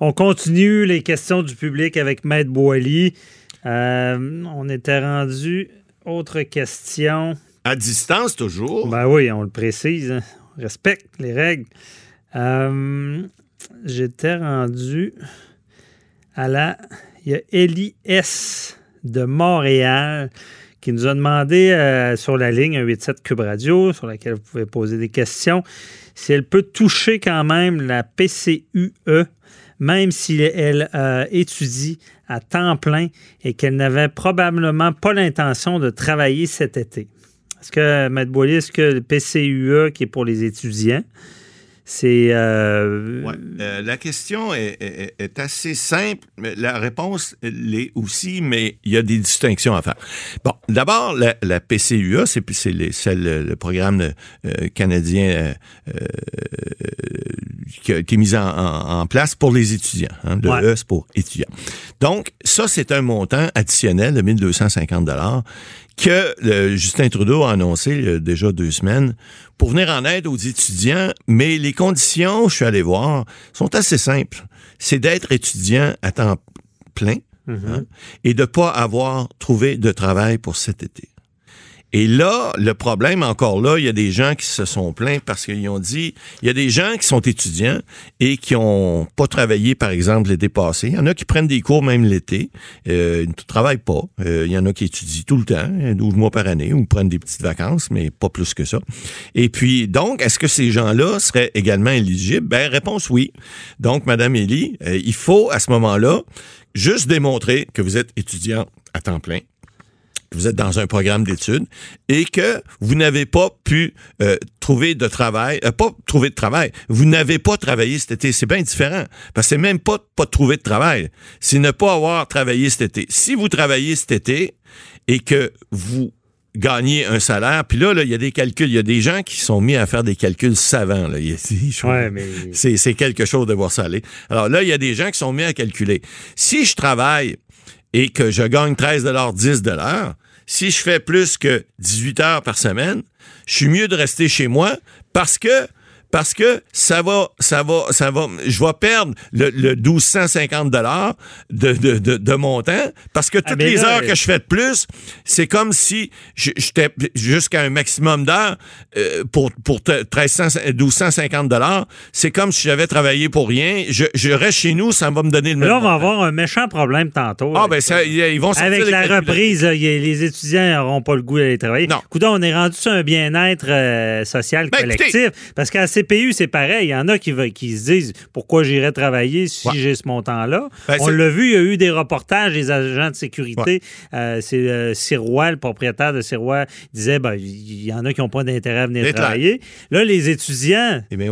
On continue les questions du public avec Maître Boily. Euh, on était rendu. Autre question. À distance, toujours. Ben oui, on le précise. hein. On respecte les règles. Euh, J'étais rendu à la. Il y a Ellie S. de Montréal qui nous a demandé euh, sur la ligne un 87 Cube Radio, sur laquelle vous pouvez poser des questions, si elle peut toucher quand même la PCUE, même si elle euh, étudie à temps plein et qu'elle n'avait probablement pas l'intention de travailler cet été. Est-ce que, Maître Boilly, est-ce que le PCUE, qui est pour les étudiants, c'est. euh, Ouais. Euh, la question est, est- est assez simple, la réponse l'est aussi, mais il y a des distinctions à faire. Bon, d'abord, la, la PCUA, c'est c'est les- c'est le, le programme euh, canadien qui a été mis en, en- en place pour les étudiants. hein. Le Ouais. E, c'est pour étudiants. Donc, ça, c'est un montant additionnel de 1250 que le Justin Trudeau a annoncé il y a déjà deux semaines pour venir en aide aux étudiants, mais les conditions, je suis allé voir, sont assez simples. C'est d'être étudiant à temps plein hein, et de pas avoir trouvé de travail pour cet été. Et là, le problème, encore là, il y a des gens qui se sont plaints parce qu'ils ont dit, il y a des gens qui sont étudiants et qui ont pas travaillé, par exemple, l'été passé. Il y en a qui prennent des cours même l'été, euh, ils ne travaillent pas. Euh, il y en a qui étudient tout le temps, hein, 12 mois par année, ou prennent des petites vacances, mais pas plus que ça. Et puis, donc, est-ce que ces gens-là seraient également éligibles? Ben, réponse oui. Donc, Madame Élie, euh, il faut, à ce moment-là, juste démontrer que vous êtes étudiant à temps plein que vous êtes dans un programme d'études et que vous n'avez pas pu euh, trouver de travail, euh, pas trouver de travail, vous n'avez pas travaillé cet été. C'est bien différent. Parce que c'est même pas pas trouver de travail, c'est ne pas avoir travaillé cet été. Si vous travaillez cet été et que vous gagnez un salaire, puis là, là, il y a des calculs, il y a des gens qui sont mis à faire des calculs savants. Là. Ouais, mais- c'est, c'est quelque chose de voir ça aller. Alors là, il y a des gens qui sont mis à calculer. Si je travaille et que je gagne 13 10 si je fais plus que 18 heures par semaine, je suis mieux de rester chez moi parce que parce que ça va, ça va, ça va, je vais perdre le, le 1250 dollars de, de, de, de montant parce que toutes mais les là, heures que je fais de plus, c'est comme si j'étais jusqu'à un maximum d'heures euh, pour pour te- 1300, 1250 dollars. C'est comme si j'avais travaillé pour rien. Je, je reste chez nous, ça va me donner le là, on va avoir un méchant problème tantôt. Ah avec ben ça, ils vont Avec la reprise, là, les étudiants n'auront pas le goût d'aller travailler. Non. Coudon, on est rendu sur un bien-être euh, social Ben, collectif. écoutez- parce qu'à CPU, c'est pareil. Il y en a qui, se disent pourquoi j'irais travailler si Ouais. j'ai ce montant-là? Ben, on l'a vu, il y a eu des reportages des agents de sécurité. Euh, c'est euh, Sirois, le propriétaire de Sirois, disait ben, il y en a qui n'ont pas d'intérêt à venir travailler. Là, les étudiants. Eh bien.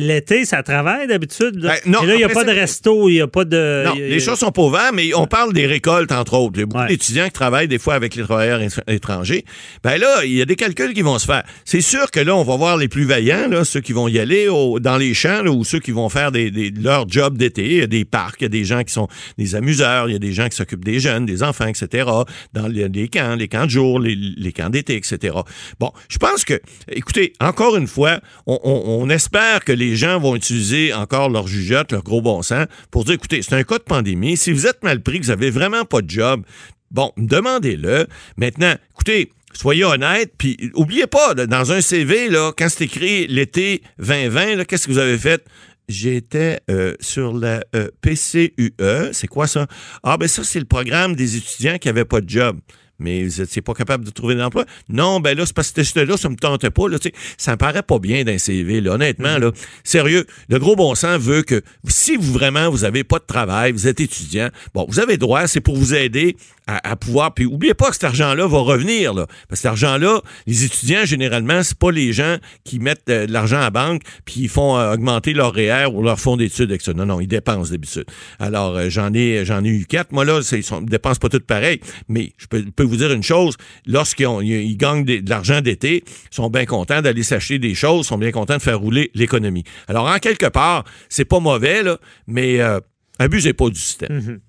L'été, ça travaille d'habitude. Ben, Et là, il n'y a pas de resto, il n'y a pas de. Non, il y a- les choses sont pas ouvertes, mais on parle des récoltes, entre autres. Il y a beaucoup Ouais. d'étudiants qui travaillent des fois avec les travailleurs étr- étrangers. Ben là, il y a des calculs qui vont se faire. C'est sûr que là, on va voir les plus vaillants, là, ceux qui vont y aller dans les champs, ou ceux qui vont faire des, leur job d'été. Il y a des parcs, il y a des gens qui sont des amuseurs, il y a des gens qui s'occupent des jeunes, des enfants, etc. Dans les, camps, les camps de jour, les, camps d'été, etc. Bon, je pense que, écoutez, encore une fois, on espère que les gens vont utiliser encore leur jugeote, leur gros bon sens, pour dire, écoutez, c'est un cas de pandémie. Si vous êtes mal pris, que vous avez vraiment pas de job, bon, demandez-le. Maintenant, écoutez, Soyez honnête, puis oubliez pas, dans un CV, là, quand c'est écrit l'été 2020, là, qu'est-ce que vous avez fait? J'étais euh, sur la euh, PCUE. C'est quoi ça? Ah, ben ça, c'est le programme des étudiants qui n'avaient pas de job. Mais vous n'étiez pas capable de trouver d'emploi? Non, ben là, c'est parce que là, ça me tentait pas. Là, ça me paraît pas bien d'un CV, honnêtement. Là, sérieux, le gros bon sens veut que si vous vraiment vous avez pas de travail, vous êtes étudiant, bon, vous avez droit, c'est pour vous aider à, pouvoir. Puis oubliez pas que cet argent-là va revenir. Là, parce que cet argent-là, les étudiants, généralement, c'est pas les gens qui mettent euh, de l'argent à la banque puis ils font euh, augmenter leur REER ou leur fonds d'études avec ça. Non, non, ils dépensent d'habitude. Alors, euh, j'en ai j'en ai eu quatre. Moi, là, ils ils dépensent pas tout pareil. Mais je peux, peux vous dire une chose, lorsqu'ils ils, gagnent des- de l'argent d'été, ils sont bien contents d'aller s'acheter des choses, ils sont bien contents de faire rouler l'économie. Alors, en quelque part, c'est pas mauvais, là, mais euh, abusez pas du système.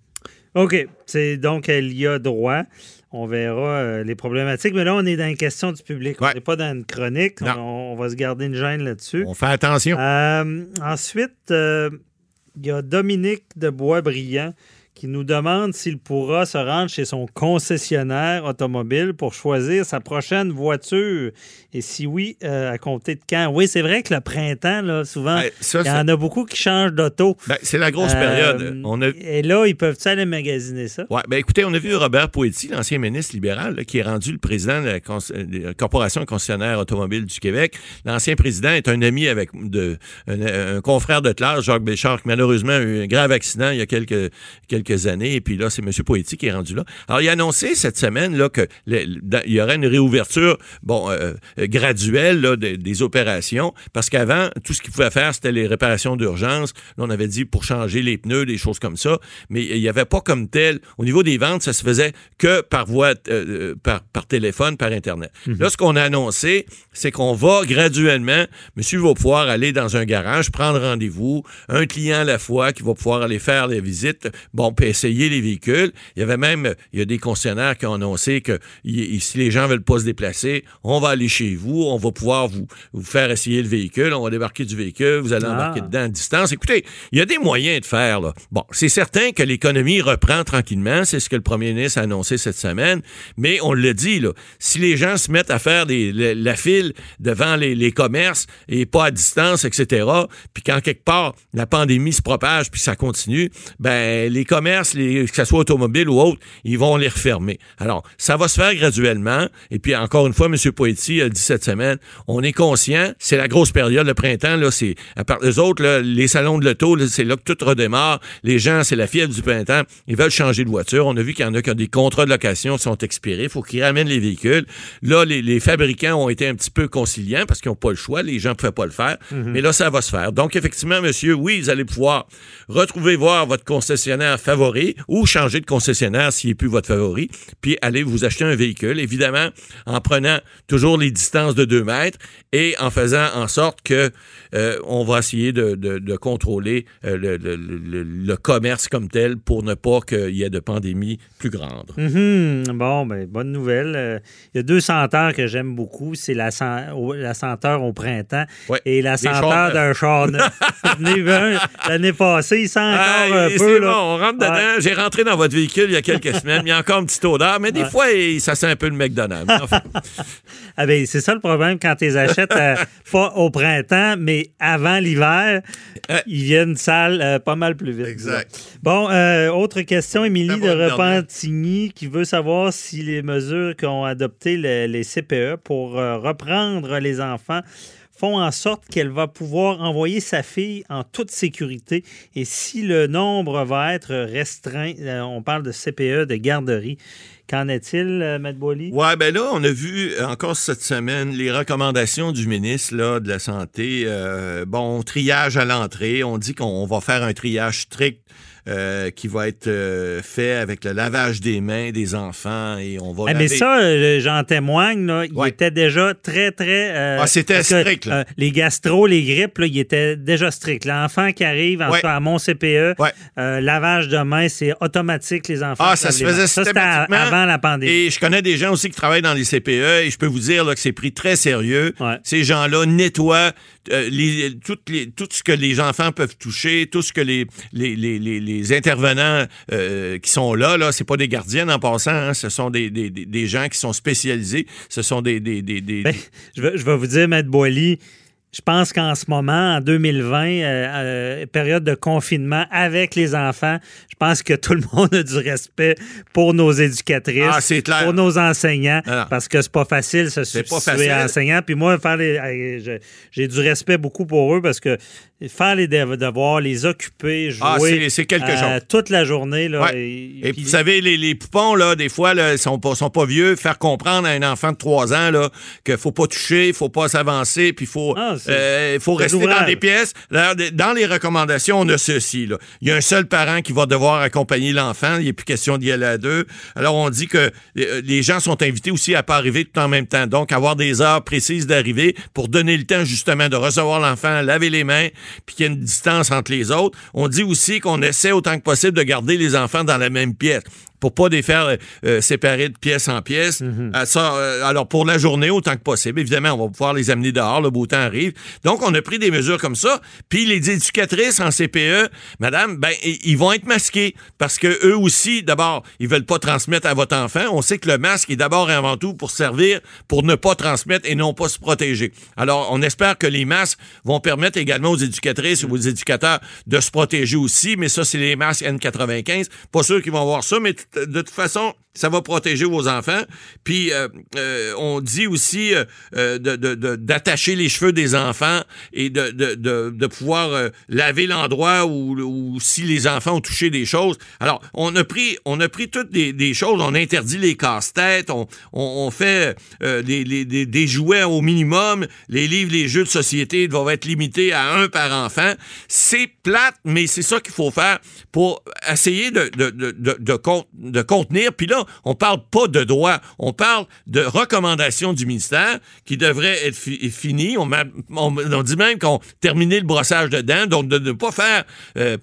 OK. C'est donc elle y a droit. On verra euh, les problématiques. Mais là, on est dans une question du public. On Ouais. n'est pas dans une chronique. On, on va se garder une gêne là-dessus. On fait attention. Euh, ensuite, il y a Dominique de Boisbriand qui nous demande s'il pourra se rendre chez son concessionnaire automobile pour choisir sa prochaine voiture. Et si oui, euh, à compter de quand? Oui, c'est vrai que le printemps, là, souvent, Ben, il y en a beaucoup qui changent d'auto. Ben, c'est la grosse Euh, période. On a, Et là, ils peuvent aller magasiner ça? Ouais, ben écoutez, on a vu Robert Poetti, l'ancien ministre libéral, là, qui est rendu le président de la, cons- de la Corporation concessionnaire automobile du Québec. L'ancien président est un ami avec de, un, un confrère de classe, Jacques Béchard, qui malheureusement a eu un grave accident il y a quelques, quelques années. Et puis là, c'est M. Poetti qui est rendu là. Alors, il a annoncé cette semaine là, que le- dans- il y aurait une réouverture bon, euh, euh, graduelle là, des- des opérations, parce qu'avant, tout ce qu'il pouvait faire, c'était les réparations d'urgence. Là, on avait dit pour changer les pneus, des choses comme ça. Mais il n'y avait pas comme tel. Au niveau des ventes, ça se faisait que par voie, euh, par, par téléphone, par Internet. Là, ce qu'on a annoncé, c'est qu'on va graduellement, monsieur va pouvoir aller dans un garage, prendre rendez-vous, un client à la fois qui va pouvoir aller faire les visites, bon, puis essayer les véhicules. Il y avait même, il y a des concessionnaires qui ont annoncé que y- si les gens veulent pas se déplacer, on va aller chez vous, on va pouvoir vous, vous faire essayer le véhicule, on va débarquer du véhicule, vous allez Ah. embarquer dedans à distance. Écoutez, il y a des moyens de faire, là. Bon, c'est certain que l'économie reprend tranquillement, c'est ce que le premier ministre a annoncé cette semaine, mais on le dit, là, si les gens se mettent à faire des, la, la file devant les, les commerces et pas à distance, etc., puis quand quelque part la pandémie se propage puis ça continue, ben les commerces, les, que ce soit automobile ou autre, ils vont les refermer. Alors, ça va se faire graduellement. Et puis encore une fois, M. Poetti a dit cette semaine, on est conscient, c'est la grosse période, le printemps, là, c'est à part les autres, là, les salons de l'auto, c'est là que tout redémarre. Les gens, c'est la fièvre du printemps, ils veulent changer de voiture. On a vu qu'il y en a qui ont des contrats de location qui sont expirés. Il faut qu'ils ramènent les véhicules. Là, les, les fabricants ont été un petit peu conciliants parce qu'ils n'ont pas le choix. Les gens ne pouvaient pas le faire. Mais là, ça va se faire. Donc, effectivement, monsieur, oui, vous allez pouvoir retrouver voir votre concessionnaire favori ou changer de concessionnaire s'il n'est plus votre favori, puis aller vous acheter un véhicule, évidemment, en prenant toujours les distances de 2 mètres et en faisant en sorte que euh, on va essayer de, de- de contrôler euh, le, le- le- le commerce comme tel pour ne pas qu'il y ait de pandémie plus grande. Mhm. Bon, ben, bonne nouvelle. Euh, Il y a deux senteurs que j'aime beaucoup. C'est la, la senteur au printemps Ouais. et la senteur d'un char neuf. L'année passée, il sent encore Ah, un peu. là. on rentre dedans. J'ai rentré dans votre véhicule il y a quelques semaines. Il y a encore une petite odeur, mais des fois, ça sent un peu le McDonald's. Enfin, Ah ben, c'est ça le problème quand tu les achètes euh, pas au printemps, mais avant l'hiver, Ouais. ils viennent sales euh, pas mal plus vite. Exact. Bon, euh, autre question, Émilie Ben, de. Repentigny qui veut savoir si les mesures qu'ont adoptées le- les CPE pour euh, reprendre les enfants en sorte qu'elle va pouvoir envoyer sa fille en toute sécurité et si le nombre va être restreint, euh, on parle de CPE, de garderie. Qu'en est-il, euh, Boily? Ouais, ben là, on a vu euh, encore cette semaine les recommandations du ministre de la Santé. Euh, bon, triage à l'entrée. On dit qu'on va faire un triage strict euh, qui va être euh, fait avec le lavage des mains des enfants et on va Ah, mais ça, euh, j'en témoigne, là, il était déjà très, très... Ah, c'était strict, là. les gastro, les grippes, là, il était déjà strict. L'enfant qui arrive, en Ouais. tout cas, à mon CPE, Ouais. lavage de mains, c'est automatique, les enfants. Ah, ça se faisait. Ça, systématiquement. avant la pandémie. Et je connais des gens aussi qui travaillent dans les CPE et je peux vous dire que c'est pris très sérieux. Ces gens-là nettoient euh, les, tout ce que les enfants peuvent toucher, tout ce que les, les, les, les- intervenants euh, qui sont là, là. C'est pas des gardiens en passant, hein, ce sont des, des, des- gens qui sont spécialisés, ce sont des... des, des, des- Ben, je, vais, je vais vous dire, Maître Boily, je pense qu'en ce moment, en 2020, euh, euh, période de confinement avec les enfants, je pense que tout le monde a du respect pour nos éducatrices, Ah, clair. pour nos enseignants, Ah parce que c'est pas facile se substituer à facile. enseignants. Puis moi, faire les- j'ai du respect beaucoup pour eux parce que faire les dev- devoirs, les occuper, jouer Ah, c'est- c'est quelque euh, chose. toute la journée. Là, Ouais. et, Et puis- vous savez, les, les poupons, là, des fois, ils sont pas, sont pas vieux. Faire comprendre à un enfant de 3 ans là, qu'il faut pas toucher, il faut pas s'avancer, puis il faut, Ah, euh, faut c'est rester dans des pièces. Dans les recommandations, on a ceci. Là. Il y a un seul parent qui va devoir accompagner l'enfant. Il n'est plus question d'y aller à deux. Alors, on dit que euh, les gens sont invités aussi à pas arriver tout en même temps. Donc, avoir des heures précises d'arrivée pour donner le temps, justement, de recevoir l'enfant, laver les mains, puis qu'il y ait une distance entre les autres. On dit aussi qu'on essaie autant que possible de garder les enfants dans la même pièce. Pour pas les faire euh, séparer de pièce en pièce. Euh, ça, euh, alors, pour la journée, autant que possible, évidemment, on va pouvoir les amener dehors, le beau temps arrive. Donc, on a pris des mesures comme ça. Puis, les éducatrices en CPE, madame, ben, ils vont être masqués parce que eux aussi, d'abord, ils veulent pas transmettre à votre enfant. On sait que le masque est d'abord et avant tout pour servir, pour ne pas transmettre et non pas se protéger. Alors, on espère que les masques vont permettre également aux éducatrices ou aux éducateurs de se protéger aussi, mais ça, c'est les masques N95. Pas sûr qu'ils vont voir ça, mais de toute façon, ça va protéger vos enfants. Puis euh, euh, on dit aussi euh, d'attacher les cheveux des enfants et de, de pouvoir laver l'endroit où, si les enfants ont touché des choses. Alors, on a pris, on a pris toutes des, choses. On interdit les casse-têtes. On, on, fait des, des, jouets au minimum. Les livres, les jeux de société doivent être limités à un par enfant. C'est plate, mais c'est ça qu'il faut faire pour essayer de, de, de, de contenir. Puis là, on parle pas de droit, on parle de recommandations du ministère qui devraient être finies. On, on, dit même qu'on terminait le brossage de dents, donc de ne pas faire euh,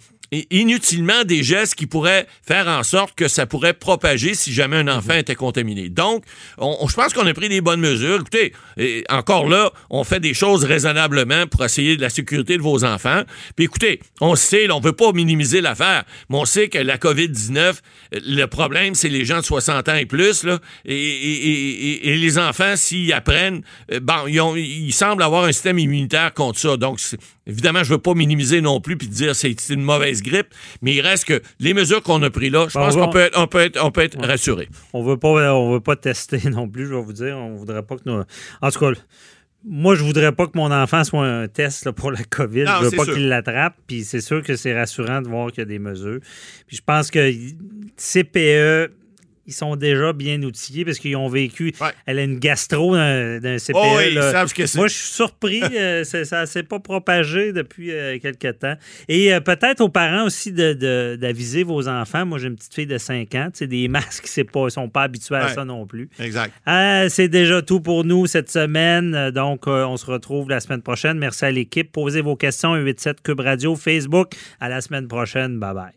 inutilement des gestes qui pourraient faire en sorte que ça pourrait propager si jamais un enfant était contaminé. Donc, on, je pense qu'on a pris des bonnes mesures. Écoutez, encore là, on fait des choses raisonnablement pour essayer de la sécurité de vos enfants. Puis écoutez, on sait, on ne veut pas minimiser l'affaire, mais on sait que la COVID-19, le problème, c'est les gens de 60 ans et plus, là, et, et les enfants, s'ils apprennent, euh, bon, ils, ont, ils semblent avoir un système immunitaire contre ça. Donc, évidemment, je ne veux pas minimiser non plus puis dire c'est une mauvaise grippe, mais il reste que les mesures qu'on a prises là, je pense qu'on peut être, on peut être, on peut être rassuré. On veut pas, on veut pas tester non plus, je vais vous dire. On voudrait pas que nous. En tout cas, moi, je voudrais pas que mon enfant soit un test pour la COVID. Je je veux pas qu'il l'attrape. Puis c'est sûr que c'est rassurant de voir qu'il y a des mesures. Puis je pense que CPE ils sont déjà bien outillés parce qu'ils ont vécu. Elle a une gastro d'un CPE. Oh, ils savent que Moi, je suis surpris. euh, ça ne s'est pas propagé depuis euh, quelques temps. Et euh, peut-être aux parents aussi d'aviser vos enfants. Moi, j'ai une petite fille de 5 ans. Des masques, ils ne sont pas habitués à ça non plus. Exact. Euh, c'est déjà tout pour nous cette semaine. Donc, on se retrouve la semaine prochaine. Merci à l'équipe. Posez vos questions 87 Cube Radio, Facebook. À la semaine prochaine. Bye bye.